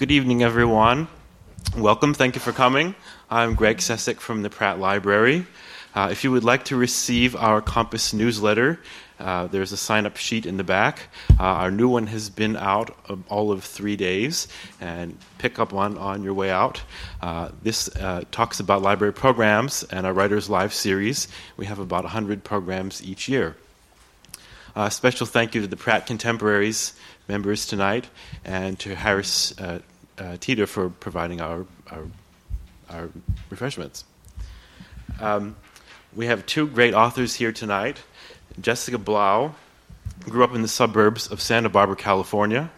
Good evening, everyone. Welcome. Thank you for coming. I'm Greg Sessick from the Pratt Library. Uh, if you would like to receive our Compass newsletter, uh, there's a sign up sheet in the back. Uh, our new one has been out all of three days, and pick up one on your way out. Uh, this uh, talks about library programs and our Writers Live series. We have about 100 programs each year. A uh, special thank you to the Pratt Contemporaries members tonight and to Harris uh, Teeter for providing our, our, our refreshments. Um, we have two great authors here tonight. Jessica Blau grew up in the suburbs of Santa Barbara, California.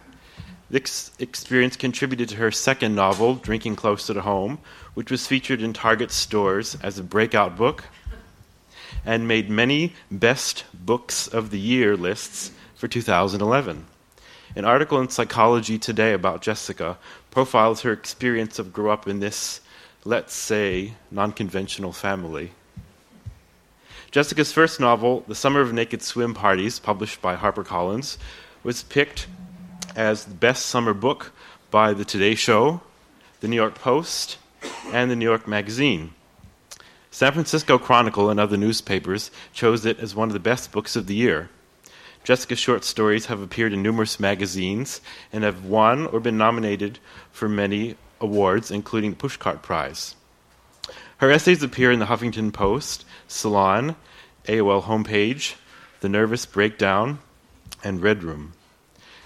This experience contributed to her second novel, Drinking Close to Home, which was featured in Target stores as a breakout book and made many best books of the year lists for 2011. An article in Psychology Today about Jessica profiles her experience of growing up in this, let's say, non conventional family. Jessica's first novel, The Summer of Naked Swim Parties, published by HarperCollins, was picked as the best summer book by The Today Show, The New York Post, and The New York Magazine. San Francisco Chronicle and other newspapers chose it as one of the best books of the year. Jessica's short stories have appeared in numerous magazines and have won or been nominated for many awards, including the Pushcart Prize. Her essays appear in the Huffington Post, Salon, AOL Homepage, The Nervous Breakdown, and Red Room.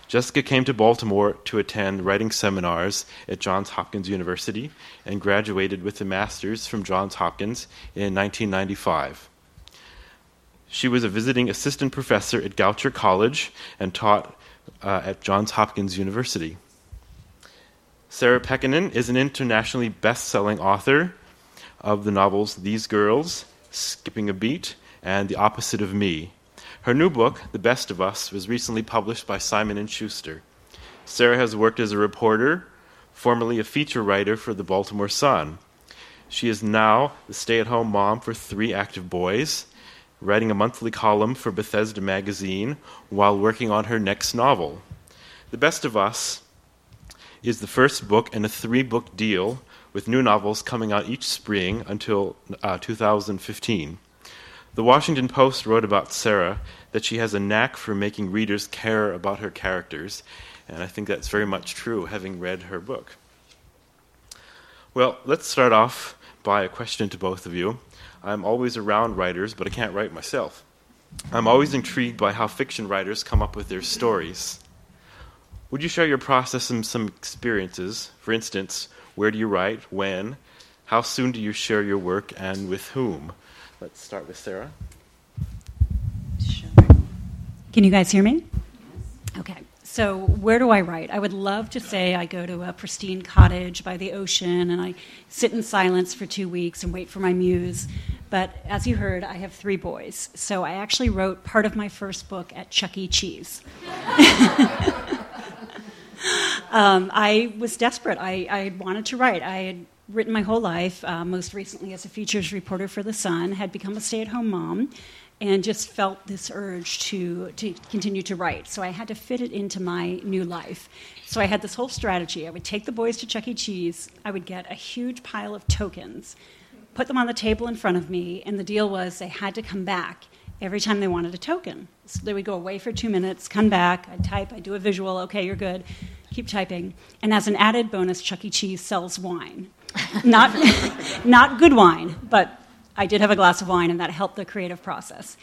Jessica came to Baltimore to attend writing seminars at Johns Hopkins University and graduated with a master's from Johns Hopkins in 1995. She was a visiting assistant professor at Goucher College and taught uh, at Johns Hopkins University. Sarah Pekkanen is an internationally best selling author of the novels These Girls, Skipping a Beat, and The Opposite of Me. Her new book, The Best of Us, was recently published by Simon & Schuster. Sarah has worked as a reporter, formerly a feature writer for the Baltimore Sun. She is now the stay-at-home mom for three active boys, writing a monthly column for Bethesda magazine while working on her next novel. The Best of Us is the first book in a three-book deal with new novels coming out each spring until uh, 2015. The Washington Post wrote about Sarah that she has a knack for making readers care about her characters, and I think that's very much true, having read her book. Well, let's start off by a question to both of you. I'm always around writers, but I can't write myself. I'm always intrigued by how fiction writers come up with their stories. Would you share your process and some experiences? For instance, where do you write? When? How soon do you share your work and with whom? Let's start with Sarah. Sure. Can you guys hear me? Okay. So, where do I write? I would love to say I go to a pristine cottage by the ocean and I sit in silence for two weeks and wait for my muse. But as you heard, I have three boys. So, I actually wrote part of my first book at Chuck E. Cheese. um, I was desperate. I, I, wanted to write. I had written my whole life, uh, most recently as a features reporter for The Sun, had become a stay at home mom, and just felt this urge to, to continue to write. So I had to fit it into my new life. So I had this whole strategy. I would take the boys to Chuck E. Cheese, I would get a huge pile of tokens, put them on the table in front of me, and the deal was they had to come back every time they wanted a token. So they would go away for two minutes, come back, I'd type, I'd do a visual, okay, you're good, keep typing. And as an added bonus, Chuck E. Cheese sells wine. not, not good wine, but I did have a glass of wine, and that helped the creative process.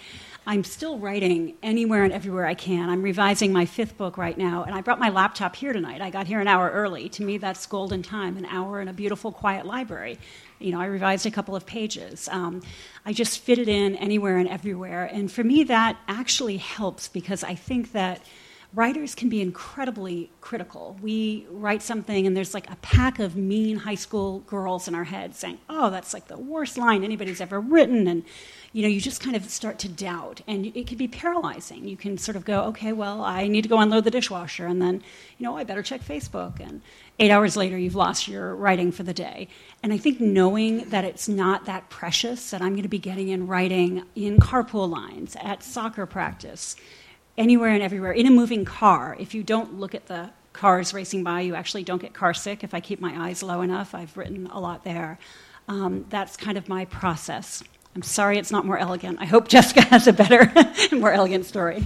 I'm still writing anywhere and everywhere I can. I'm revising my fifth book right now, and I brought my laptop here tonight. I got here an hour early. To me, that's golden time an hour in a beautiful, quiet library. You know, I revised a couple of pages. Um, I just fit it in anywhere and everywhere. And for me, that actually helps because I think that writers can be incredibly critical. We write something, and there's like a pack of mean high school girls in our head saying, "Oh, that's like the worst line anybody's ever written," and you know, you just kind of start to doubt, and it can be paralyzing. You can sort of go, "Okay, well, I need to go unload the dishwasher," and then, you know, I better check Facebook, and eight hours later, you've lost your writing for the day. And I think knowing that it's not that precious, that I'm going to be getting in writing in carpool lines at soccer practice anywhere and everywhere in a moving car if you don't look at the cars racing by. You actually don't get car sick if I keep my eyes low enough. I've written a lot there. Um, that's kind of my process. I'm sorry it's not more elegant. I hope Jessica has a better, more elegant story.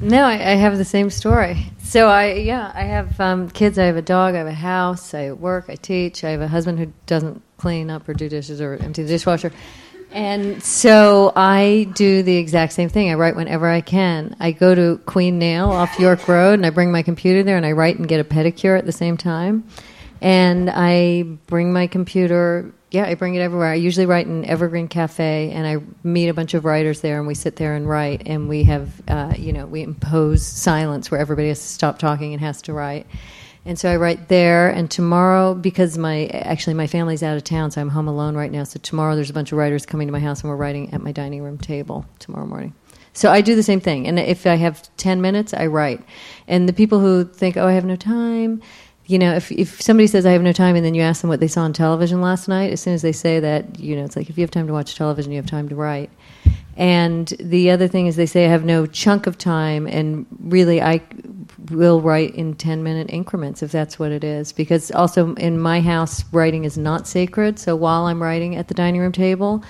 No, I, I, have the same story. So I, yeah, I have um, kids. I have a dog. I have a house. I work. I teach. I have a husband who doesn't clean up or do dishes or empty the dishwasher. And so I do the exact same thing. I write whenever I can. I go to Queen Nail off York Road and I bring my computer there and I write and get a pedicure at the same time. And I bring my computer yeah, I bring it everywhere. I usually write in Evergreen Cafe, and I meet a bunch of writers there, and we sit there and write, and we have, uh, you know, we impose silence where everybody has to stop talking and has to write. And so I write there, and tomorrow, because my actually my family's out of town, so I'm home alone right now. So tomorrow there's a bunch of writers coming to my house, and we're writing at my dining room table tomorrow morning. So I do the same thing, and if I have ten minutes, I write. And the people who think, "Oh, I have no time," you know, if if somebody says I have no time, and then you ask them what they saw on television last night, as soon as they say that, you know, it's like if you have time to watch television, you have time to write. And the other thing is they say I have no chunk of time, and really I will write in ten minute increments if that's what it is. Because also in my house, writing is not sacred. So while I'm writing at the dining room table,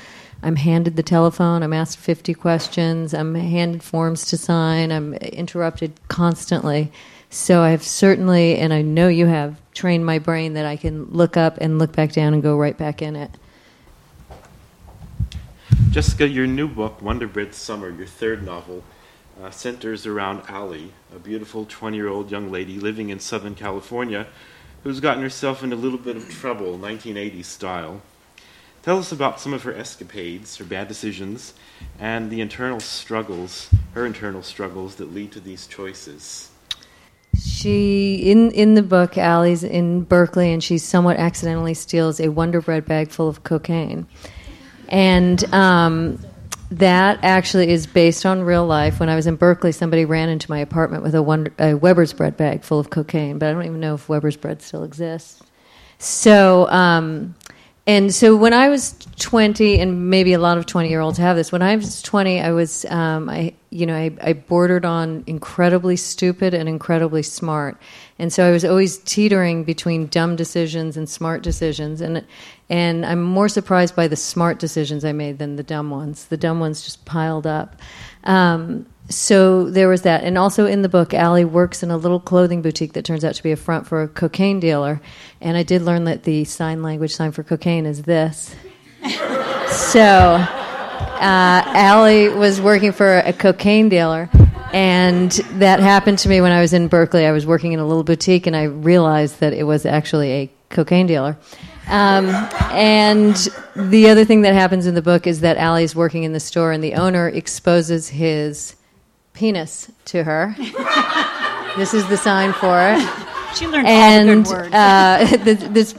I'm handed the telephone. I'm asked 50 questions. I'm handed forms to sign. I'm interrupted constantly so I've certainly, and I know you have, trained my brain that I can look up and look back down and go right back in it. Jessica, your new book, Wonderbread Summer, your third novel, uh, centers around Allie, a beautiful 20 year old young lady living in Southern California who's gotten herself in a little bit of trouble, 1980s style. Tell us about some of her escapades, her bad decisions, and the internal struggles, her internal struggles that lead to these choices. She in in the book, Allie's in Berkeley, and she somewhat accidentally steals a Wonder Bread bag full of cocaine, and um, that actually is based on real life. When I was in Berkeley, somebody ran into my apartment with a, Wonder, a Weber's bread bag full of cocaine, but I don't even know if Weber's bread still exists. So. Um, and so when I was 20, and maybe a lot of 20 year olds have this, when I was 20, I was, um, I, you know, I, I, bordered on incredibly stupid and incredibly smart. And so I was always teetering between dumb decisions and smart decisions. And, and I'm more surprised by the smart decisions I made than the dumb ones. The dumb ones just piled up. Um, so there was that. And also in the book, Allie works in a little clothing boutique that turns out to be a front for a cocaine dealer. And I did learn that the sign language sign for cocaine is this. so uh, Allie was working for a cocaine dealer. And that happened to me when I was in Berkeley. I was working in a little boutique, and I realized that it was actually a cocaine dealer. Um, and the other thing that happens in the book is that Allie's working in the store, and the owner exposes his penis to her. this is the sign for it. She learned and, all the good words. uh, this, this,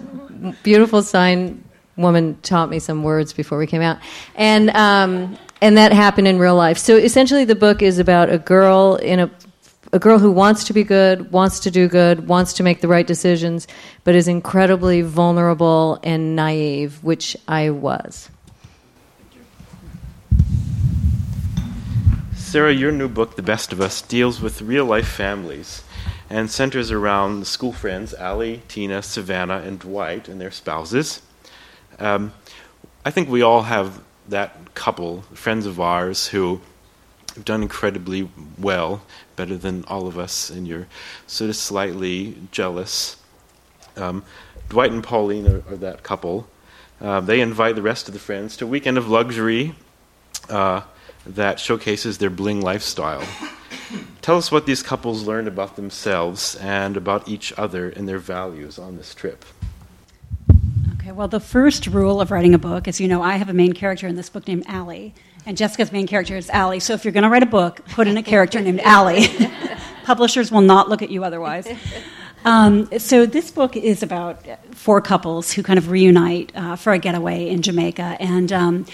beautiful sign woman taught me some words before we came out, and um, and that happened in real life. So essentially, the book is about a girl in a a girl who wants to be good, wants to do good, wants to make the right decisions, but is incredibly vulnerable and naive, which I was. Sarah, your new book, The Best of Us, deals with real life families and centers around the school friends Allie, Tina, Savannah, and Dwight and their spouses. Um, I think we all have that couple, friends of ours, who have done incredibly well, better than all of us, and you're sort of slightly jealous. Um, Dwight and Pauline are, are that couple. Uh, they invite the rest of the friends to a weekend of luxury. Uh, that showcases their bling lifestyle. Tell us what these couples learned about themselves and about each other and their values on this trip. Okay, well, the first rule of writing a book is you know, I have a main character in this book named Allie, and Jessica's main character is Allie. So if you're going to write a book, put in a character named Allie. Publishers will not look at you otherwise. Um, so this book is about four couples who kind of reunite uh, for a getaway in Jamaica, and um,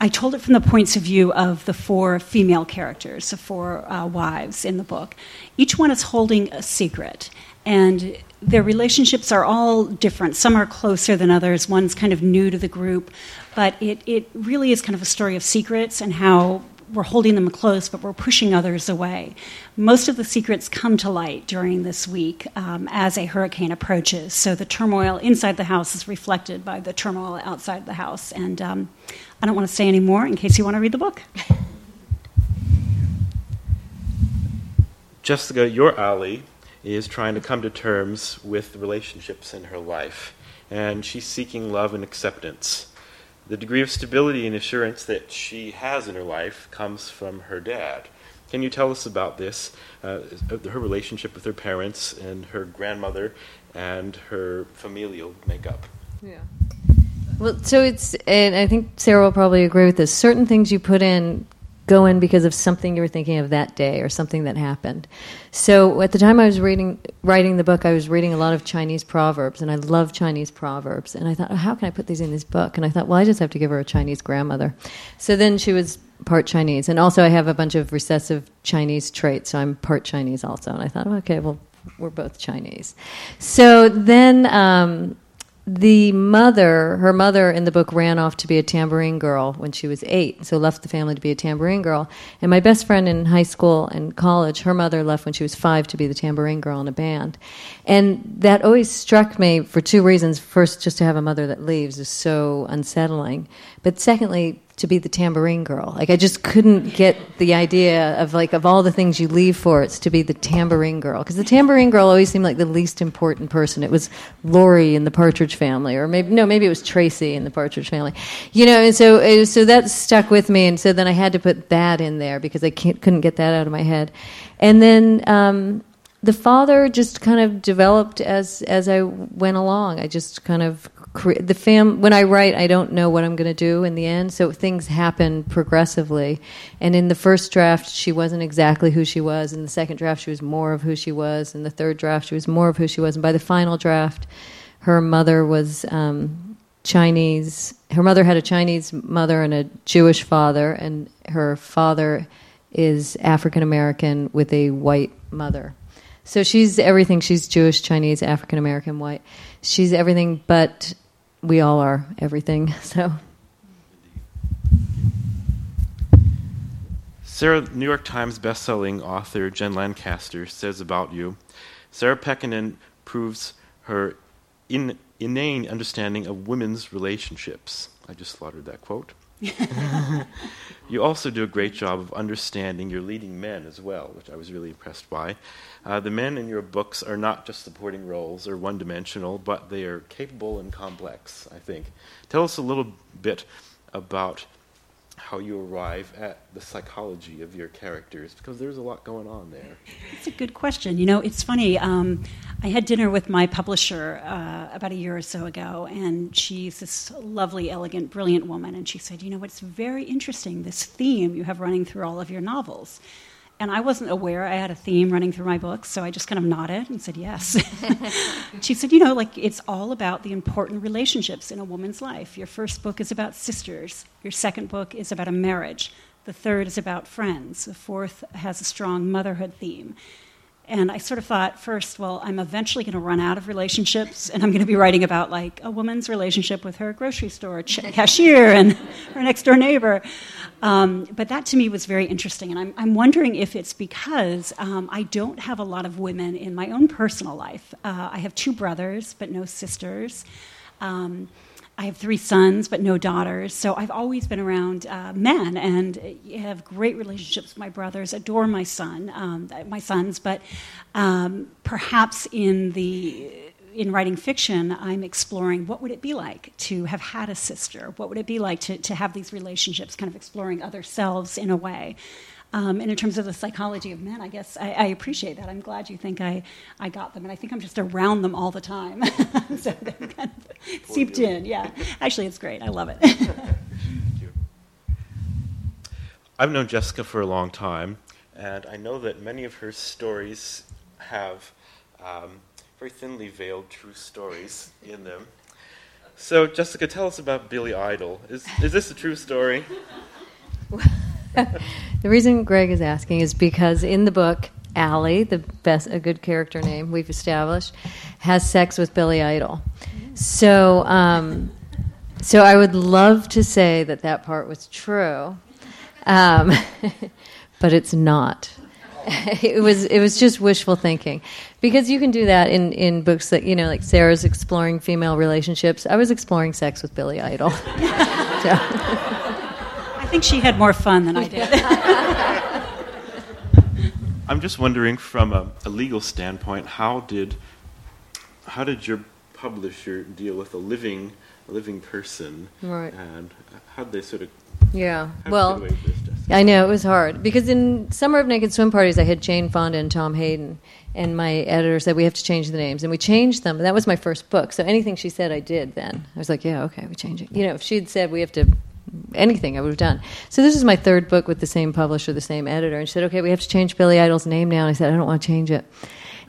I told it from the points of view of the four female characters, the four uh, wives in the book. Each one is holding a secret, and their relationships are all different. Some are closer than others. One's kind of new to the group, but it, it really is kind of a story of secrets and how we're holding them close, but we're pushing others away. Most of the secrets come to light during this week um, as a hurricane approaches. So the turmoil inside the house is reflected by the turmoil outside the house. And um, I don't want to say any more in case you want to read the book. Jessica, your Allie is trying to come to terms with relationships in her life, and she's seeking love and acceptance. The degree of stability and assurance that she has in her life comes from her dad. Can you tell us about this, uh, her relationship with her parents and her grandmother and her familial makeup? Yeah. Well, so it's, and I think Sarah will probably agree with this. Certain things you put in go in because of something you were thinking of that day or something that happened. So at the time I was reading writing the book, I was reading a lot of Chinese proverbs, and I love Chinese proverbs. And I thought, oh, how can I put these in this book? And I thought, well, I just have to give her a Chinese grandmother. So then she was part Chinese, and also I have a bunch of recessive Chinese traits, so I'm part Chinese also. And I thought, okay, well, we're both Chinese. So then. Um, the mother, her mother in the book ran off to be a tambourine girl when she was eight, so left the family to be a tambourine girl. And my best friend in high school and college, her mother left when she was five to be the tambourine girl in a band. And that always struck me for two reasons. First, just to have a mother that leaves is so unsettling. But secondly, to be the tambourine girl. Like I just couldn't get the idea of like of all the things you leave for it's to be the tambourine girl because the tambourine girl always seemed like the least important person. It was Laurie in the Partridge Family, or maybe no, maybe it was Tracy in the Partridge Family. You know, and so so that stuck with me, and so then I had to put that in there because I couldn't get that out of my head, and then. Um, the father just kind of developed as as I went along. I just kind of the fam when I write, I don't know what I'm going to do in the end, so things happen progressively. And in the first draft, she wasn't exactly who she was. In the second draft, she was more of who she was. In the third draft, she was more of who she was. And by the final draft, her mother was um, Chinese. Her mother had a Chinese mother and a Jewish father, and her father is African American with a white mother. So she's everything. She's Jewish, Chinese, African American, white. She's everything but we all are everything. So. Sarah, New York Times bestselling author Jen Lancaster says about you Sarah Pekkanen proves her in, inane understanding of women's relationships. I just slaughtered that quote. you also do a great job of understanding your leading men as well, which I was really impressed by. Uh, the men in your books are not just supporting roles or one dimensional, but they are capable and complex, I think. Tell us a little bit about how you arrive at the psychology of your characters because there's a lot going on there. It's a good question. You know, it's funny. Um, I had dinner with my publisher uh, about a year or so ago, and she's this lovely, elegant, brilliant woman. And she said, You know, what's very interesting, this theme you have running through all of your novels. And I wasn't aware I had a theme running through my books, so I just kind of nodded and said yes. she said, You know, like it's all about the important relationships in a woman's life. Your first book is about sisters, your second book is about a marriage, the third is about friends, the fourth has a strong motherhood theme. And I sort of thought first, well, I'm eventually going to run out of relationships, and I'm going to be writing about like a woman's relationship with her grocery store ch- cashier and her next door neighbor. Um, but that to me was very interesting, and I'm, I'm wondering if it's because um, I don't have a lot of women in my own personal life. Uh, I have two brothers, but no sisters. Um, I have three sons, but no daughters. So I've always been around uh, men and have great relationships with my brothers. Adore my son, um, my sons, but um, perhaps in the in writing fiction, I'm exploring what would it be like to have had a sister? What would it be like to, to have these relationships, kind of exploring other selves in a way? Um, and in terms of the psychology of men, I guess I, I, appreciate that. I'm glad you think I, I got them, and I think I'm just around them all the time. so they're kind of seeped in. Yeah, actually, it's great. I love it. I've known Jessica for a long time, and I know that many of her stories have um, very thinly veiled true stories in them. So, Jessica, tell us about Billy Idol. Is, is this a true story? the reason Greg is asking is because in the book, Allie, the best, a good character name we've established, has sex with Billy Idol. So, um, so I would love to say that that part was true. um, but it's not. it was it was just wishful thinking, because you can do that in in books that you know, like Sarah's exploring female relationships. I was exploring sex with Billy Idol. I think she had more fun than I did. I'm just wondering, from a, a legal standpoint, how did how did your publisher deal with a living a living person, right? And how did they sort of yeah. Well, I know it was hard because in Summer of Naked Swim Parties, I had Jane Fonda and Tom Hayden, and my editor said we have to change the names, and we changed them. That was my first book, so anything she said, I did. Then I was like, yeah, okay, we change it. You know, if she had said we have to anything I would have done. So this is my third book with the same publisher, the same editor, and she said, okay, we have to change Billy Idol's name now. And I said, I don't want to change it,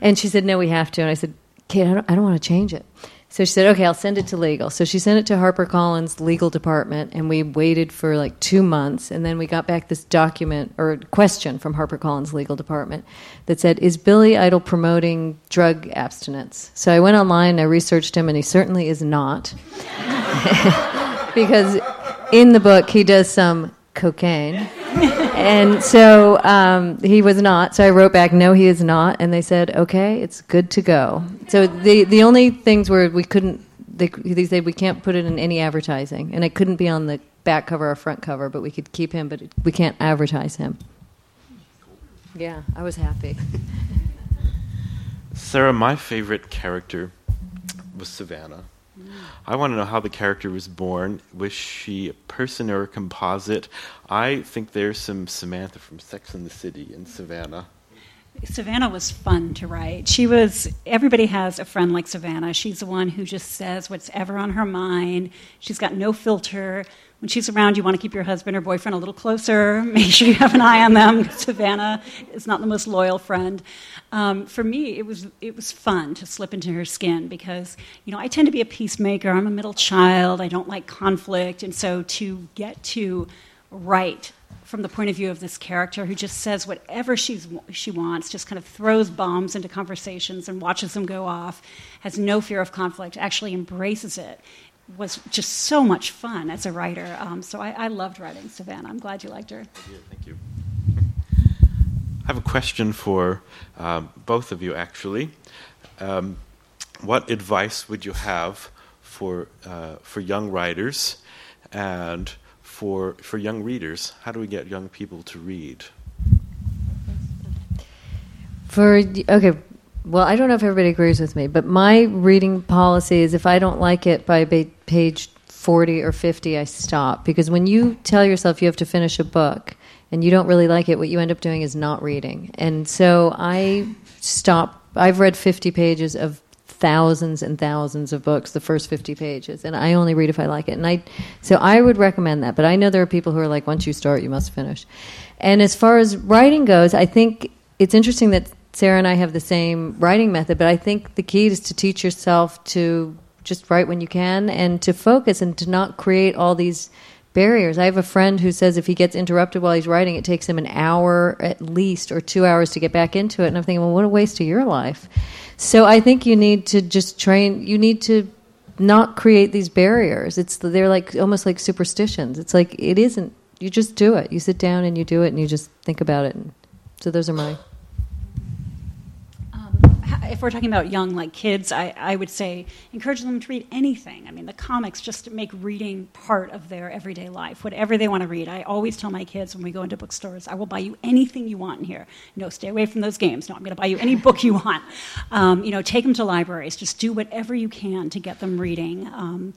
and she said, no, we have to. And I said, Kate, I don't, I don't want to change it. So she said, okay, I'll send it to legal. So she sent it to HarperCollins legal department, and we waited for like two months. And then we got back this document or question from HarperCollins legal department that said, Is Billy Idol promoting drug abstinence? So I went online and I researched him, and he certainly is not. because in the book, he does some cocaine and so um, he was not. So I wrote back, no, he is not. And they said, okay, it's good to go. So the the only things were we couldn't. They, they said we can't put it in any advertising, and it couldn't be on the back cover or front cover, but we could keep him, but we can't advertise him. Yeah, I was happy. Sarah, my favorite character was Savannah. I want to know how the character was born. Was she a person or a composite? I think there's some Samantha from Sex and the City in Savannah. Savannah was fun to write. She was, everybody has a friend like Savannah. She's the one who just says what's ever on her mind. She's got no filter. When she's around, you want to keep your husband or boyfriend a little closer. Make sure you have an eye on them. Savannah is not the most loyal friend. Um, for me, it was, it was fun to slip into her skin because, you know, I tend to be a peacemaker. I'm a middle child. I don't like conflict. And so to get to write from the point of view of this character who just says whatever she's, she wants, just kind of throws bombs into conversations and watches them go off, has no fear of conflict, actually embraces it, was just so much fun as a writer. Um, so I, I, loved writing Savannah. I'm glad you liked her. Thank you. I have a question for um, both of you, actually. Um, what advice would you have for, uh, for young writers and for, for young readers? How do we get young people to read? For okay, well, I don't know if everybody agrees with me, but my reading policy is if I don't like it by page 40 or 50, I stop. Because when you tell yourself you have to finish a book and you don't really like it, what you end up doing is not reading. And so I stop. I've read 50 pages of thousands and thousands of books the first 50 pages and i only read if i like it and i so i would recommend that but i know there are people who are like once you start you must finish and as far as writing goes i think it's interesting that sarah and i have the same writing method but i think the key is to teach yourself to just write when you can and to focus and to not create all these barriers. I have a friend who says if he gets interrupted while he's writing, it takes him an hour at least or two hours to get back into it. And I'm thinking, well, what a waste of your life. So I think you need to just train. You need to not create these barriers. It's they're like almost like superstitions. It's like it isn't. You just do it. You sit down and you do it, and you just think about it. And so those are my if we're talking about young, like kids, I, I would say encourage them to read anything. I mean, the comics just make reading part of their everyday life, whatever they want to read. I always tell my kids when we go into bookstores, I will buy you anything you want in here. No, stay away from those games. No, I'm going to buy you any book you want. Um, you know, take them to libraries. Just do whatever you can to get them reading. Um,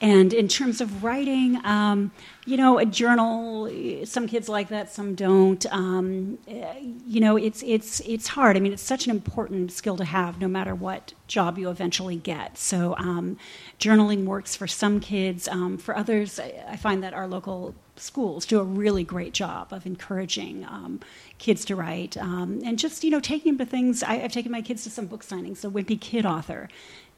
and in terms of writing, um, you know, a journal. Some kids like that, some don't. Um, you know, it's it's it's hard. I mean, it's such an important skill to have, no matter what job you eventually get. So, um, journaling works for some kids. Um, for others, I find that our local schools do a really great job of encouraging um, kids to write um, and just you know taking them to things I, have taken my kids to some book signings the wimpy kid author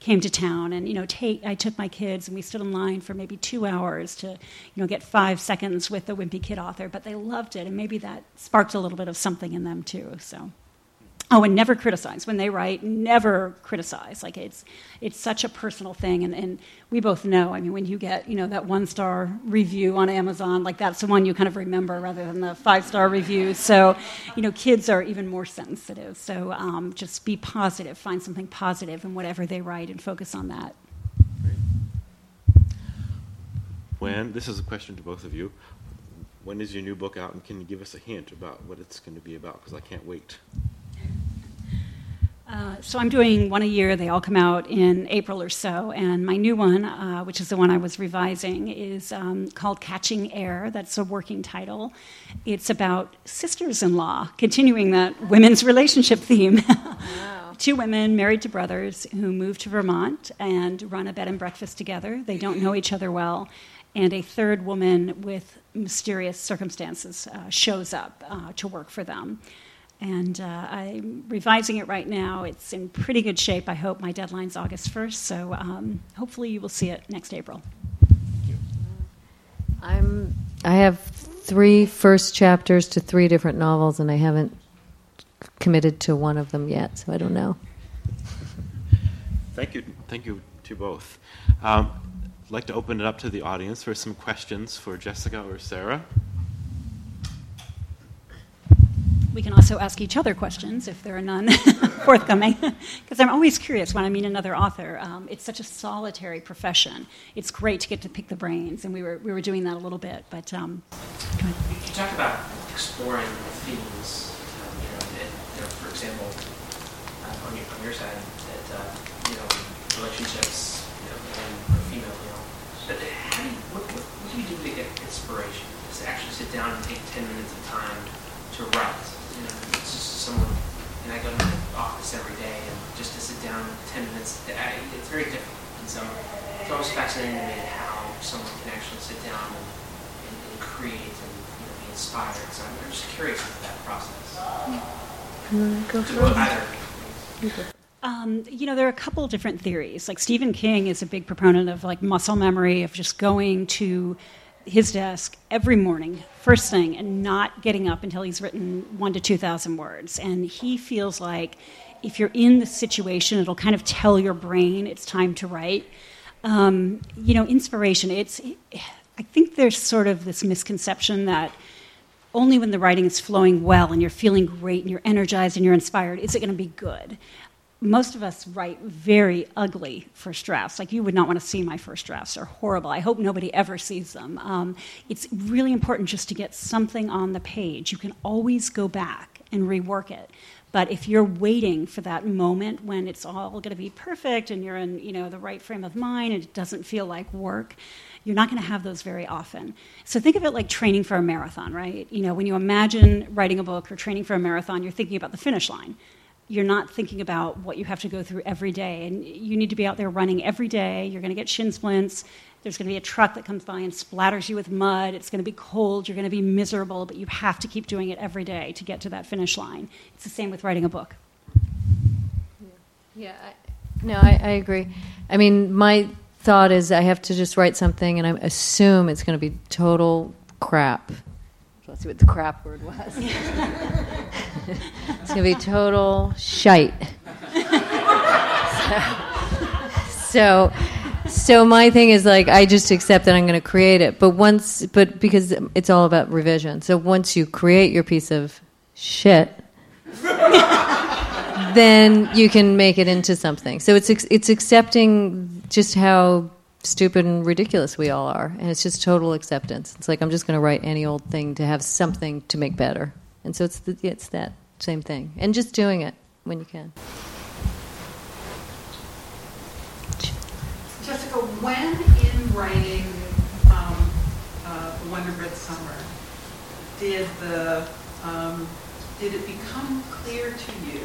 came to town and you know take i took my kids and we stood in line for maybe two hours to you know get five seconds with the wimpy kid author but they loved it and maybe that sparked a little bit of something in them too so Oh, and never criticize when they write. Never criticize. Like it's it's such a personal thing, and, and we both know. I mean, when you get you know that one star review on Amazon, like that's the one you kind of remember rather than the five star reviews. So, you know, kids are even more sensitive. So um, just be positive. Find something positive in whatever they write, and focus on that. When this is a question to both of you. When is your new book out, and can you give us a hint about what it's going to be about? Because I can't wait. Uh, so I'm doing one a year. They all come out in April or so. And my new one, uh, which is the one I was revising, is um, called Catching Air. That's a working title. It's about sisters-in-law, continuing that women's relationship theme. Wow. Two women married to brothers who move to Vermont and run a bed and breakfast together. They don't know each other well. And a third woman with mysterious circumstances uh, shows up uh, to work for them. And uh, I'm revising it right now. It's in pretty good shape. I hope my deadline's August 1st, so um, hopefully you will see it next April. I'm. I have three first chapters to three different novels, and I haven't committed to one of them yet, so I don't know. Thank you. Thank you to both. Um, I'd like to open it up to the audience for some questions for Jessica or Sarah. We can also ask each other questions if there are none forthcoming. Because I'm always curious when I meet another author. Um, it's such a solitary profession. It's great to get to pick the brains, and we were, we were doing that a little bit. But um, you talk about exploring themes. Um, you know, you know, for example, uh, on, your, on your side, that uh, you know relationships, you know, or female, you know. But how do you, what, what, what do you do to get inspiration? Just actually sit down and take ten minutes of time to write you know, it's just someone, and I go to my office every day, and just to sit down 10 minutes, I, it's very different. And so it's always fascinating to me how someone can actually sit down and, and, and create and you know, be inspired. So I'm, I'm just curious about that process. Mm, go for it. Um, you know, there are a couple different theories. Like Stephen King is a big proponent of like muscle memory, of just going to his desk every morning, first thing, and not getting up until he's written one to 2,000 words. And he feels like if you're in the situation, it'll kind of tell your brain it's time to write. Um, you know, inspiration, it's, I think there's sort of this misconception that only when the writing is flowing well and you're feeling great and you're energized and you're inspired is it going to be good most of us write very ugly first drafts. Like you would not want to see my first drafts; they're horrible. I hope nobody ever sees them. Um, it's really important just to get something on the page. You can always go back and rework it. But if you're waiting for that moment when it's all going to be perfect and you're in you know the right frame of mind and it doesn't feel like work, you're not going to have those very often. So think of it like training for a marathon, right? You know, when you imagine writing a book or training for a marathon, you're thinking about the finish line you're not thinking about what you have to go through every day. And you need to be out there running every day. You're going to get shin splints. There's going to be a truck that comes by and splatters you with mud. It's going to be cold. You're going to be miserable, but you have to keep doing it every day to get to that finish line. It's the same with writing a book. Yeah, I, no, I, I agree. I mean, my thought is I have to just write something and I assume it's going to be total crap Let's see what the crap word was. it's going to be total shite. so, so my thing is like I just accept that I'm going to create it. But once, but because it's all about revision. So once you create your piece of shit, then you can make it into something. So it's it's accepting just how stupid and ridiculous we all are. And it's just total acceptance. It's like I'm just going to write any old thing to have something to make better. And so it's the, it's that same thing. And just doing it when you can. Jessica, when in writing um, uh, The Wonder Bread Summer, did the um, did it become clear to you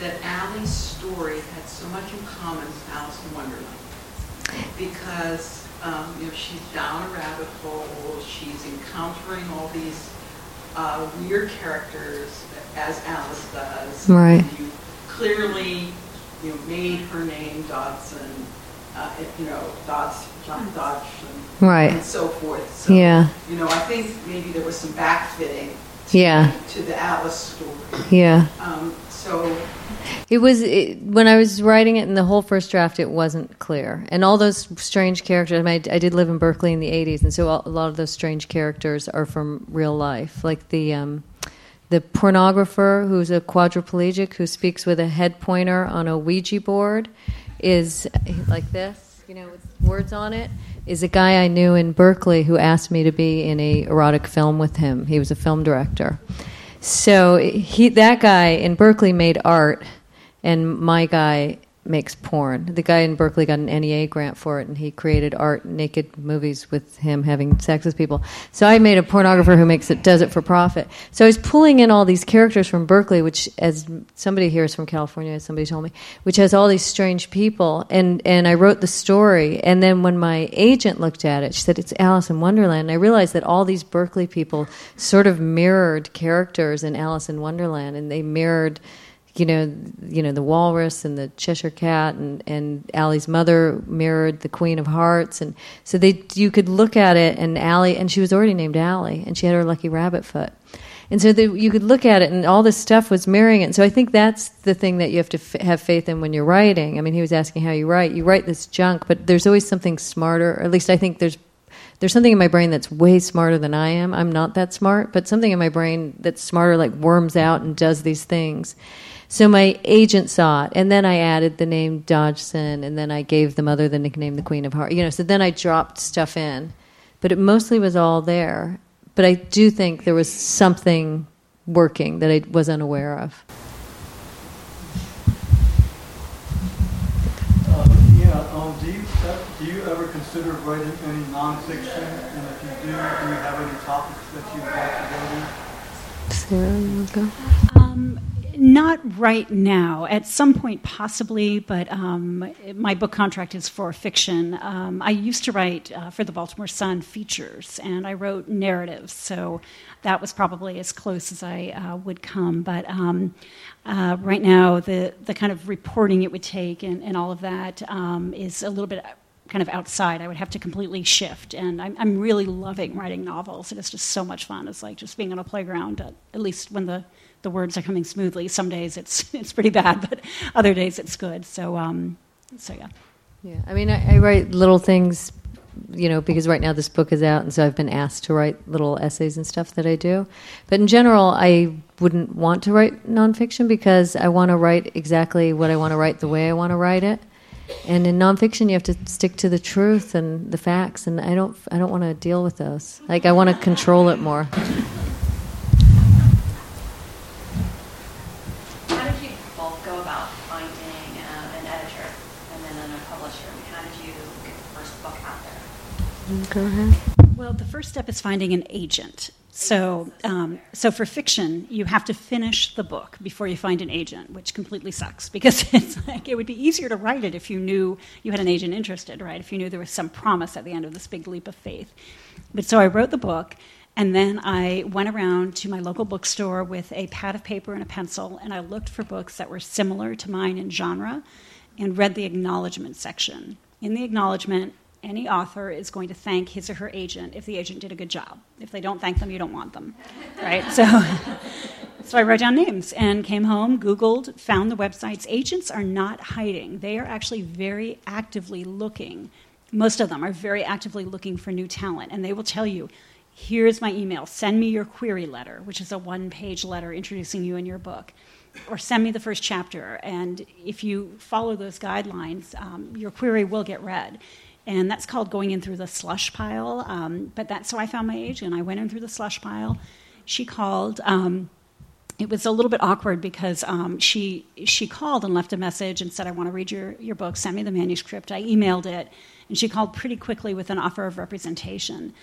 that Allie's story had so much in common with Alice in Wonderland? because um, you know she's down a rabbit hole. She's encountering all these uh, weird characters as Alice does. Right. And you clearly you know made her name Dodgson. Uh, you know Dodds, John Dodgson, right, and so forth. So, yeah. You know, I think maybe there was some backfitting Yeah. to the Alice story. Yeah. Um, so It was it, when I was writing it in the whole first draft. It wasn't clear, and all those strange characters. I, mean, I, I did live in Berkeley in the '80s, and so a lot of those strange characters are from real life, like the um, the pornographer who's a quadriplegic who speaks with a head pointer on a Ouija board is like this, you know, with words on it. Is a guy I knew in Berkeley who asked me to be in a erotic film with him. He was a film director. So he, that guy in Berkeley made art, and my guy makes porn. The guy in Berkeley got an NEA grant for it, and he created art, naked movies with him having sex with people. So I made a pornographer who makes it, does it for profit. So I was pulling in all these characters from Berkeley, which, as somebody here is from California, as somebody told me, which has all these strange people, and and I wrote the story. And then when my agent looked at it, she said it's Alice in Wonderland. And I realized that all these Berkeley people sort of mirrored characters in Alice in Wonderland, and they mirrored you know, you know the walrus and the Cheshire cat, and and Allie's mother mirrored the Queen of Hearts, and so they you could look at it, and Allie, and she was already named Allie, and she had her lucky rabbit foot, and so the, you could look at it, and all this stuff was mirroring it. And so I think that's the thing that you have to have faith in when you're writing. I mean, he was asking how you write. You write this junk, but there's always something smarter. Or at least I think there's there's something in my brain that's way smarter than I am. I'm not that smart, but something in my brain that's smarter, like worms out and does these things. So my agent saw it, and then I added the name Dodgson, and then I gave the mother the nickname the Queen of Hearts. You know, so then I dropped stuff in, but it mostly was all there. But I do think there was something working that I was unaware of. Uh, yeah, um, do you uh, do you ever consider writing any nonfiction? And if you do, do you have any topics that you'd like to go to? Sarah, you want to go? Not right now. At some point, possibly, but um, my book contract is for fiction. Um, I used to write uh, for the Baltimore Sun features, and I wrote narratives, so that was probably as close as I uh, would come. But um, uh, right now, the the kind of reporting it would take and, and all of that um, is a little bit kind of outside. I would have to completely shift. And I'm, I'm really loving writing novels. It is just so much fun. It's like just being on a playground, at, at least when the, the words are coming smoothly. Some days it's, it's pretty bad, but other days it's good. So, um, so yeah. Yeah, I mean, I, I write little things, you know, because right now this book is out, and so I've been asked to write little essays and stuff that I do. But in general, I wouldn't want to write nonfiction because I want to write exactly what I want to write the way I want to write it. And in nonfiction, you have to stick to the truth and the facts, and I don't, I don't want to deal with those. Like, I want to control it more. How did you both go about finding uh, an editor and then a publisher? I mean, how did you get the first book out there? Go ahead. Well, the first step is finding an agent. So, um, so for fiction, you have to finish the book before you find an agent, which completely sucks because it's like it would be easier to write it if you knew you had an agent interested, right? If you knew there was some promise at the end of this big leap of faith. But so I wrote the book, and then I went around to my local bookstore with a pad of paper and a pencil, and I looked for books that were similar to mine in genre, and read the acknowledgement section. In the acknowledgement, any author is going to thank his or her agent if the agent did a good job. If they don't thank them, you don't want them, right? So, so I wrote down names and came home, Googled, found the websites. Agents are not hiding; they are actually very actively looking. Most of them are very actively looking for new talent, and they will tell you. Here's my email. Send me your query letter, which is a one page letter introducing you and your book or send me the first chapter. And if you follow those guidelines, um, your query will get read. And that's called going in through the slush pile. Um, but that's so I found my agent. I went in through the slush pile. She called. Um, it was a little bit awkward because um, she she called and left a message and said, "I want to read your your book. Send me the manuscript." I emailed it, and she called pretty quickly with an offer of representation.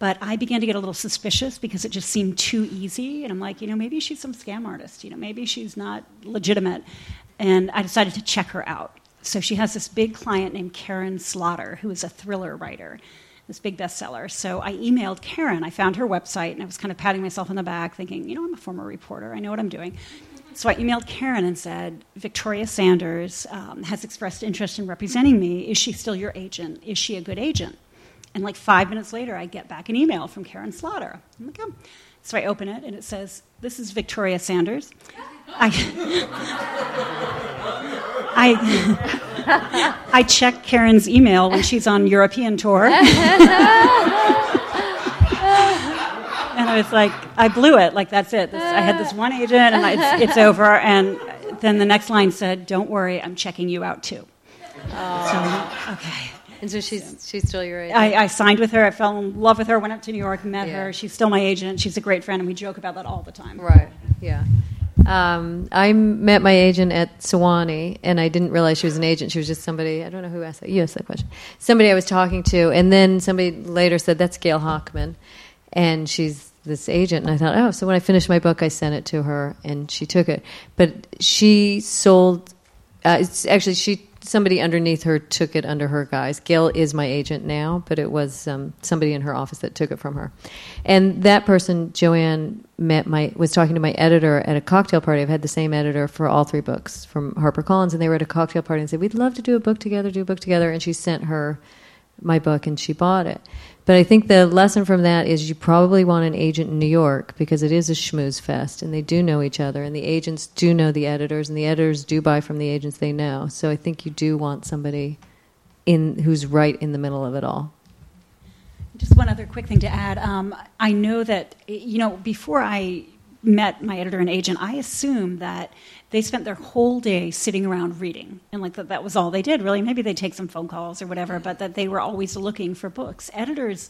But I began to get a little suspicious because it just seemed too easy. And I'm like, you know, maybe she's some scam artist. You know, maybe she's not legitimate. And I decided to check her out. So she has this big client named Karin Slaughter, who is a thriller writer, this big bestseller. So I emailed Karin. I found her website, and I was kind of patting myself on the back, thinking, you know, I'm a former reporter. I know what I'm doing. So I emailed Karin and said, Victoria Sanders um, has expressed interest in representing me. Is she still your agent? Is she a good agent? And like five minutes later, I get back an email from Karin Slaughter. I'm like, oh. So I open it, and it says, This is Victoria Sanders. I, I, I check Karin's email when she's on European tour. and I was like, I blew it. Like, that's it. This, I had this one agent, and I, it's, it's over. And then the next line said, Don't worry, I'm checking you out too. So, okay. And so she's she's still your agent. I, I signed with her. I fell in love with her. Went up to New York, met Yeah. her. She's still my agent. She's a great friend, and we joke about that all the time. Right. Yeah. Um, I met my agent at Sewanee, and I didn't realize she was an agent. She was just somebody. I don't know who asked that. You asked that question. Somebody I was talking to, and then somebody later said, "That's Gail Hochman," and she's this agent. And I thought, oh, so when I finished my book, I sent it to her, and she took it. But she sold. Uh, it's actually she somebody underneath her took it under her guise. Gail is my agent now, but it was um, somebody in her office that took it from her. And that person, Joanne, met my was talking to my editor at a cocktail party. I've had the same editor for all three books from HarperCollins, and they were at a cocktail party and said, "We'd love to do a book together, do a book together." And she sent her my book, and she bought it. But I think the lesson from that is you probably want an agent in New York because it is a schmooze fest and they do know each other and the agents do know the editors and the editors do buy from the agents they know. So I think you do want somebody in who's right in the middle of it all. Just one other quick thing to add. Um, I know that, you know, before I met my editor and agent, I assumed that they spent their whole day sitting around reading. And like that, that was all they did, really. Maybe they'd take some phone calls or whatever, but that they were always looking for books. Editors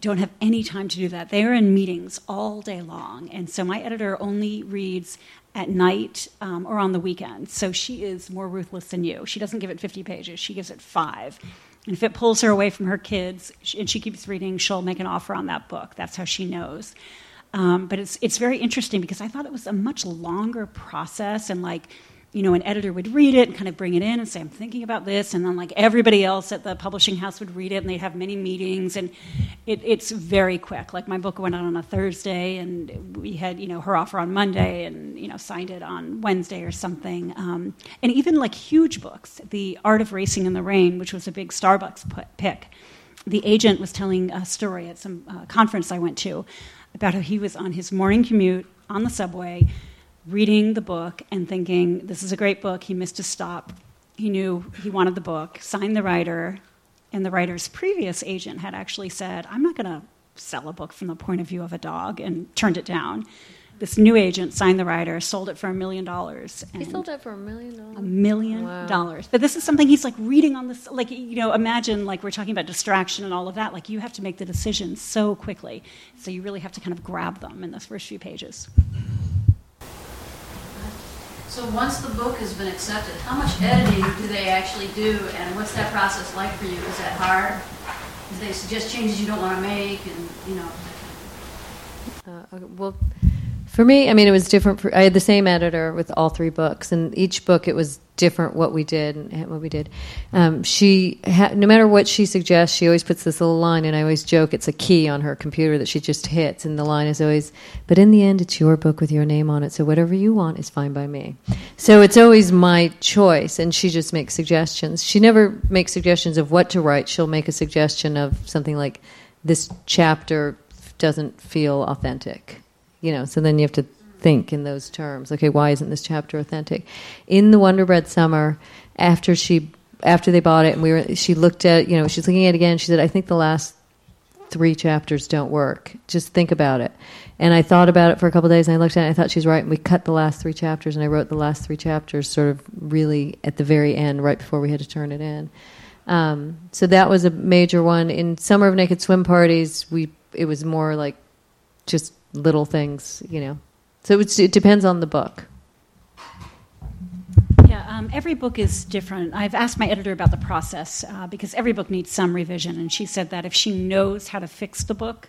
don't have any time to do that. They are in meetings all day long. And so my editor only reads at night um, or on the weekend. So she is more ruthless than you. She doesn't give it 50 pages, she gives it five. And if it pulls her away from her kids and she keeps reading, she'll make an offer on that book. That's how she knows. Um, but it's it's very interesting because I thought it was a much longer process and like you know an editor would read it and kind of bring it in and say I'm thinking about this and then like everybody else at the publishing house would read it and they'd have many meetings and it, it's very quick. Like my book went out on a Thursday and we had you know her offer on Monday and you know signed it on Wednesday or something. Um, and even like huge books The Art of Racing in the Rain which was a big Starbucks put, pick the agent was telling a story at some uh, conference I went to about how he was on his morning commute on the subway reading the book and thinking, this is a great book. He missed a stop. He knew he wanted the book, signed the writer, and the writer's previous agent had actually said, I'm not going to sell a book from the point of view of a dog, and turned it down. This new agent signed the writer, sold it for a million dollars. He sold it for a million dollars. a million Wow. dollars. But this is something he's like reading on this, like, you know, imagine like we're talking about distraction and all of that. Like, you have to make the decisions so quickly. So you really have to kind of grab them in those first few pages. So once the book has been accepted, how much editing do they actually do, and what's that process like for you? Is that hard? Do they suggest changes you don't want to make, and you know? Uh, okay, well, for me, I mean, it was different. For, I had the same editor with all three books, and each book it was different what we did and what we did. Um, she, ha- no matter what she suggests, she always puts this little line, and I always joke it's a key on her computer that she just hits, and the line is always, "But in the end, it's your book with your name on it, so whatever you want is fine by me." So it's always my choice, and she just makes suggestions. She never makes suggestions of what to write. She'll make a suggestion of something like, "This chapter doesn't feel authentic." You know, so then you have to think in those terms. Okay, why isn't this chapter authentic? In the Wonder Bread summer, after she after they bought it and we were she looked at you know she's looking at it again. She said, "I think the last three chapters don't work. Just think about it." And I thought about it for a couple days, and I looked at it. and I thought she's right. And we cut the last three chapters, and I wrote the last three chapters sort of really at the very end, right before we had to turn it in. Um, so that was a major one. In Summer of Naked Swim Parties, we it was more like just little things, you know. So it, it depends on the book. Yeah, um, every book is different. I've asked my editor about the process uh, because every book needs some revision, and she said that if she knows how to fix the book,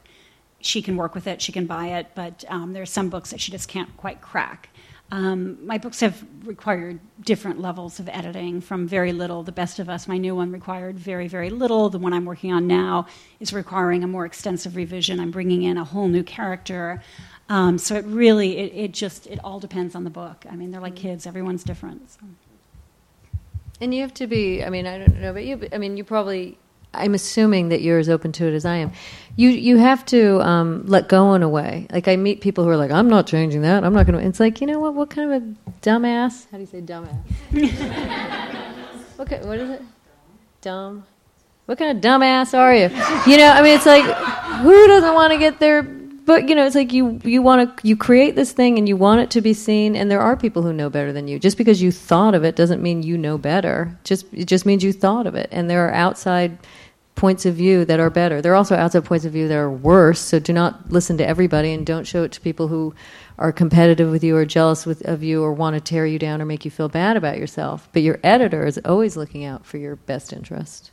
she can work with it, she can buy it, but um, there are some books that she just can't quite crack. Um, my books have required different levels of editing from very little. The Best of Us, my new one, required very, very little. The one I'm working on now is requiring a more extensive revision. I'm bringing in a whole new character. Um, so it really, it, it just, it all depends on the book. I mean, they're like kids, everyone's different. So. And you have to be. I mean, I don't know, but you. I mean, you probably I'm assuming that you're as open to it as I am. You you have to um, let go in a way. Like I meet people who are like, I'm not changing that. I'm not going to. It's like you know what? What kind of a dumbass? How do you say dumbass? okay, what is it? Dumb. What kind of dumbass are you? You know, I mean, it's like who doesn't want to get their but you know it's like you you want to you create this thing and you want it to be seen and there are people who know better than you just because you thought of it doesn't mean you know better just it just means you thought of it and there are outside points of view that are better. There are also outside points of view that are worse so do not listen to everybody and don't show it to people who are competitive with you or jealous with, of you or want to tear you down or make you feel bad about yourself. But your editor is always looking out for your best interest.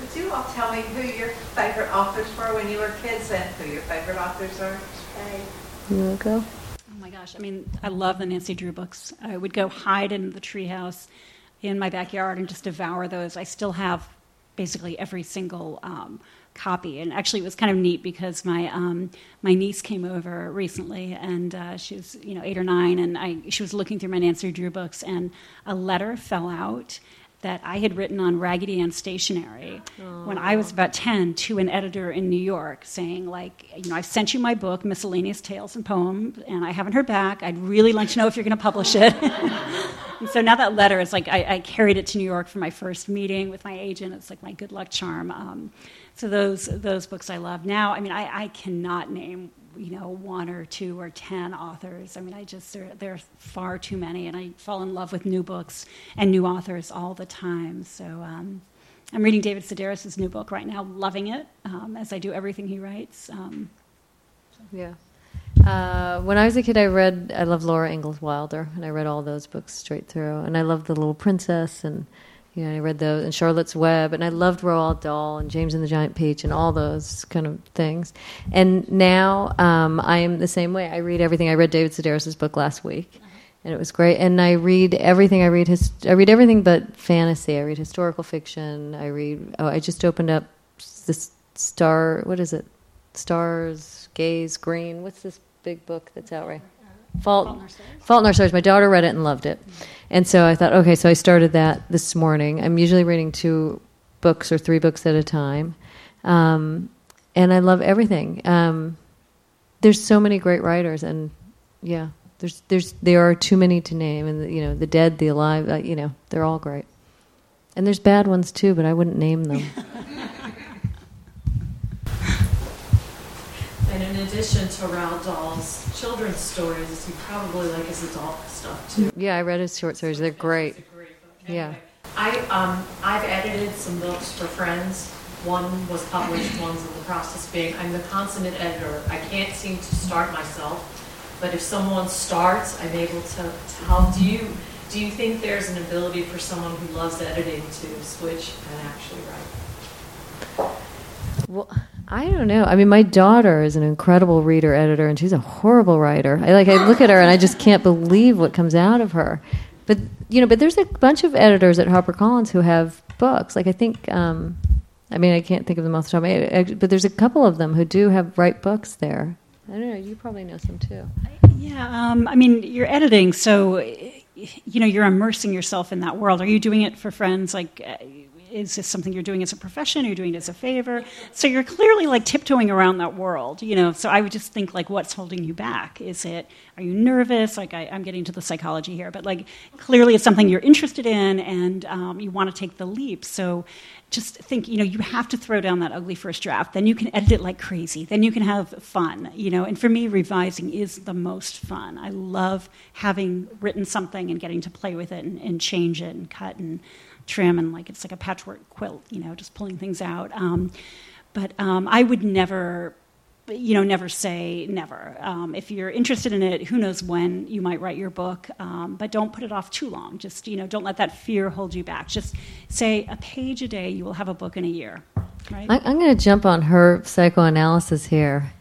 Could you all tell me who your favorite authors were when you were kids and who your favorite authors are? Today? you want to go? my gosh, I mean, I love the Nancy Drew books. I would go hide in the treehouse in my backyard and just devour those. I still have basically every single um, copy. And actually, it was kind of neat because my um, my niece came over recently, and uh, she was you know eight or nine, and I she was looking through my Nancy Drew books, and a letter fell out that I had written on Raggedy Ann stationery when I was about 10 to an editor in New York saying, like, you know, I've sent you my book, Miscellaneous Tales and Poems, and I haven't heard back. I'd really like to know if you're going to publish it. and so now that letter is like, I, I, carried it to New York for my first meeting with my agent. It's like my good luck charm. Um, so those, those books I love. Now, I mean, I, I cannot name you know one or two or ten authors i mean i just there, there are far too many and i fall in love with new books and new authors all the time so um, i'm reading david sedaris' new book right now loving it um, as i do everything he writes um, Yeah. Uh, when I was a kid, I read, I love Laura Ingalls Wilder, and I read all those books straight through. And I loved The Little Princess, and you know, I read those, and Charlotte's Web, and I loved Roald Dahl, and James and the Giant Peach, and all those kind of things. And now um, I am the same way. I read everything. I read David Sedaris' book last week, and it was great. And I read everything. I read his, I read everything but fantasy. I read historical fiction. I read. Oh, I just opened up this Star. What is it? Stars, Gaze, Green. What's this big book that's out right? Fault, Fault in Our Stars. Fault in Our Stars. My daughter read it and loved it, and so I thought, okay, so I started that this morning. I'm usually reading two books or three books at a time, um, and I love everything. Um, there's so many great writers, and yeah, there's there's there are too many to name, and you know, the dead, the alive, uh, you know, they're all great. And there's bad ones too, but I wouldn't name them. And in addition to Roald Dahl's children's stories, you probably like his adult stuff too. yeah, I read his short stories. They're great. It's a great book. Yeah. I um I've edited some books for friends. One was published, one's in the process being. I'm the consummate editor. I can't seem to start myself, but if someone starts, I'm able to help Do you do you think there's an ability for someone who loves editing to switch and actually write? Well, I don't know. I mean, my daughter is an incredible reader editor, and she's a horrible writer. I like. I look at her, and I just can't believe what comes out of her. But you know, but there's a bunch of editors at HarperCollins who have books. Like I think, um, I mean, I can't think of them off the top of my head, but there's a couple of them who do have write books there. I don't know. You probably know some too. yeah um, i mean you're editing so you know you're immersing yourself in that world are you doing it for friends like uh, is this something you're doing as a profession? You're you doing it as a favor? So you're clearly like tiptoeing around that world, you know. So I would just think like, what's holding you back? Is it are you nervous? Like I, I'm getting to the psychology here, but like clearly it's something you're interested in and um, you want to take the leap. So just think, you know, you have to throw down that ugly first draft. Then you can edit it like crazy. Then you can have fun, you know. And for me, revising is the most fun. I love having written something and getting to play with it and, and change it and cut and trim and like it's like a patchwork quilt, you know, just pulling things out. Um, but um, I would never, you know, never say never. Um, if you're interested in it, who knows when you might write your book, um, but don't put it off too long. Just, you know, don't let that fear hold you back. Just say a page a day, you will have a book in a year. Right? I, I'm going to jump on her psychoanalysis here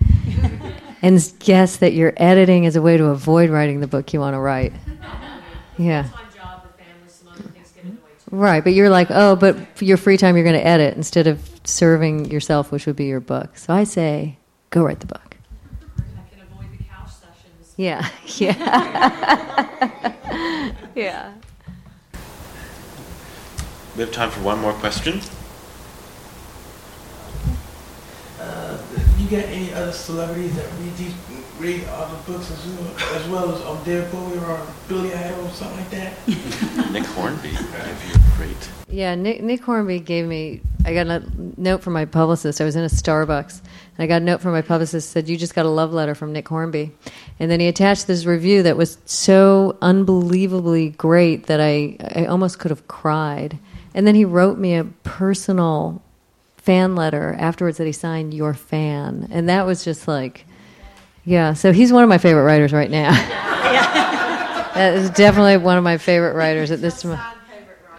and guess that your editing is a way to avoid writing the book you want to write. Yeah. Full-time job, the family, some other things get in the way too. Right, but you're like, oh, but for your free time, you're going to edit instead of serving yourself, which would be your book. So I say, go write the book. I can avoid the couch sessions. Yeah, yeah. yeah. We have time for one more question. Uh, you get any other celebrities that read these read all the books as well as well as um, David Bowie or Billy Idol or something like that? Nick Hornby gave you a great. Yeah, Nick, Nick Hornby gave me. I got a note from my publicist. I was in a Starbucks, and I got a note from my publicist said, "You just got a love letter from Nick Hornby," and then he attached this review that was so unbelievably great that I I almost could have cried. And then he wrote me a personal fan letter afterwards that he signed "Your fan," and that was just like, yeah. So he's one of my favorite writers right now. that is definitely one of my favorite writers at this time.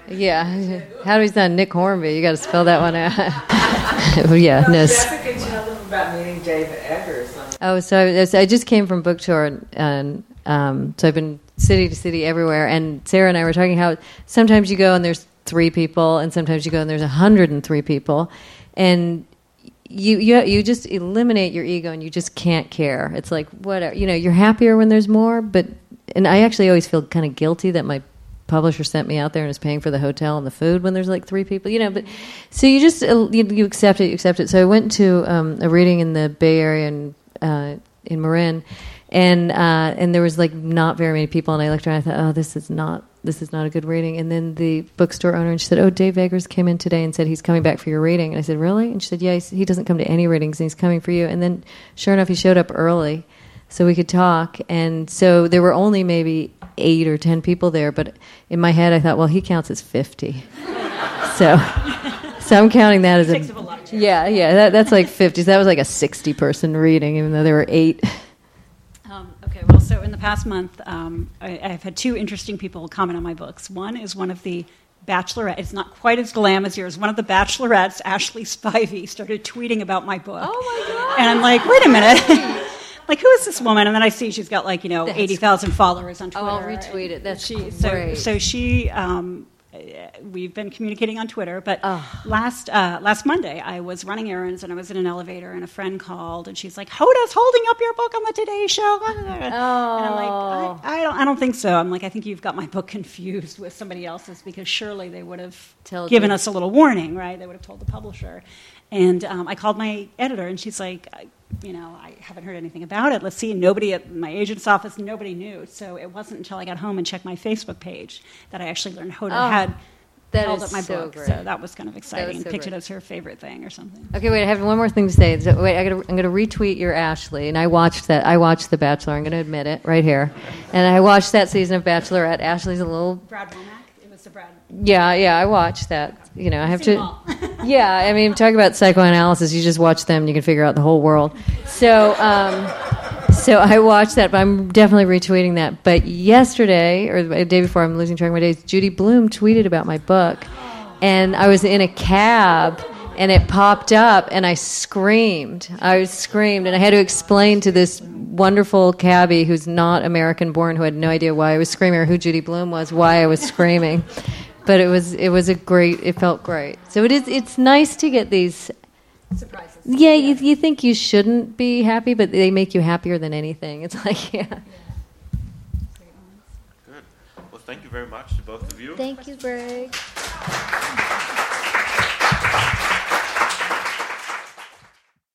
Yeah. How do we sound Nick Hornby? You got to spell that one out. yeah, no. Jessica, tell them about meeting David Eggers. Oh, so I, I just came from book tour, and, and um, so I've been city to city everywhere. And Sarah and I were talking how sometimes you go and there's three people, and sometimes you go and there's 103 people, and you you you just eliminate your ego and you just can't care. It's like whatever you know. You're happier when there's more, but and I actually always feel kind of guilty that my publisher sent me out there and is paying for the hotel and the food when there's like three people, you know. But so you just uh, you, you accept it, you accept it. So I went to um, a reading in the Bay Area in uh, in Marin, and uh, and there was like not very many people, and I looked around, and I thought, oh, this is not this is not a good reading. And then the bookstore owner and she said, oh, Dave Eggers came in today and said he's coming back for your reading. And I said, really? And she said, yeah, he doesn't come to any readings, and he's coming for you. And then sure enough, he showed up early so we could talk. And so there were only maybe eight or ten people there, but in my head I thought, well, he counts as fifty. so, so I'm counting that as a, yeah, yeah. That, that's like fifty. So that was like a sixty-person reading, even though there were eight. Okay, well, so in the past month, um, I, I've had two interesting people comment on my books. One is one of the Bachelorette. It's not quite as glam as yours. One of the Bachelorettes, Ashley Spivey, started tweeting about my book. Oh my god! And I'm like, wait a minute. like, who is this woman? And then I see she's got like you know eighty thousand followers on Oh, Twitter. I'll retweet it. That's she, great. So, so she, um, we've been communicating on Twitter. But last uh, last Monday, I was running errands and I was in an elevator, and a friend called, and she's like, "Hoda's holding up your book on the Today Show." And I'm like, Oh. I, I don't, I don't think so. I'm like, I think you've got my book confused with somebody else's because surely they would have Told given you. us a little warning, right? They would have told the publisher. And um, I called my editor, and she's like, I- you know, I haven't heard anything about it. Let's see. Nobody at my agent's office, nobody knew. So it wasn't until I got home and checked my Facebook page that I actually learned Hoda Oh, had that held is up my so book. great. So that was kind of exciting. so Picked it as her favorite thing or something. Okay, wait. I have one more thing to say. So, wait, I gotta, I'm going to retweet your Ashley, and I watched that. I watched The Bachelor. I'm going to admit it right here, and I watched that season of Bachelorette. Ashley's a little. Brad Womack. Yeah, yeah. I watched that. You know, I have Seen to. yeah, I mean, talk about psychoanalysis. You just watch them, and you can figure out the whole world. So, um, so I watched that, but I'm definitely retweeting that. But yesterday, or the day before, I'm losing track of my days. Judy Blume tweeted about my book, and I was in a cab, and it popped up, and I screamed. I screamed, and I had to explain to this wonderful cabbie who's not American born, who had no idea why I was screaming or who Judy Blume was, why I was screaming. But it was it was a great. It felt great. So it is. It's nice to get these Surprises. yeah, you, you think you shouldn't be happy, but they make you happier than anything. It's like, yeah. Good. Well, thank you very much to both of you. Thank you, Greg.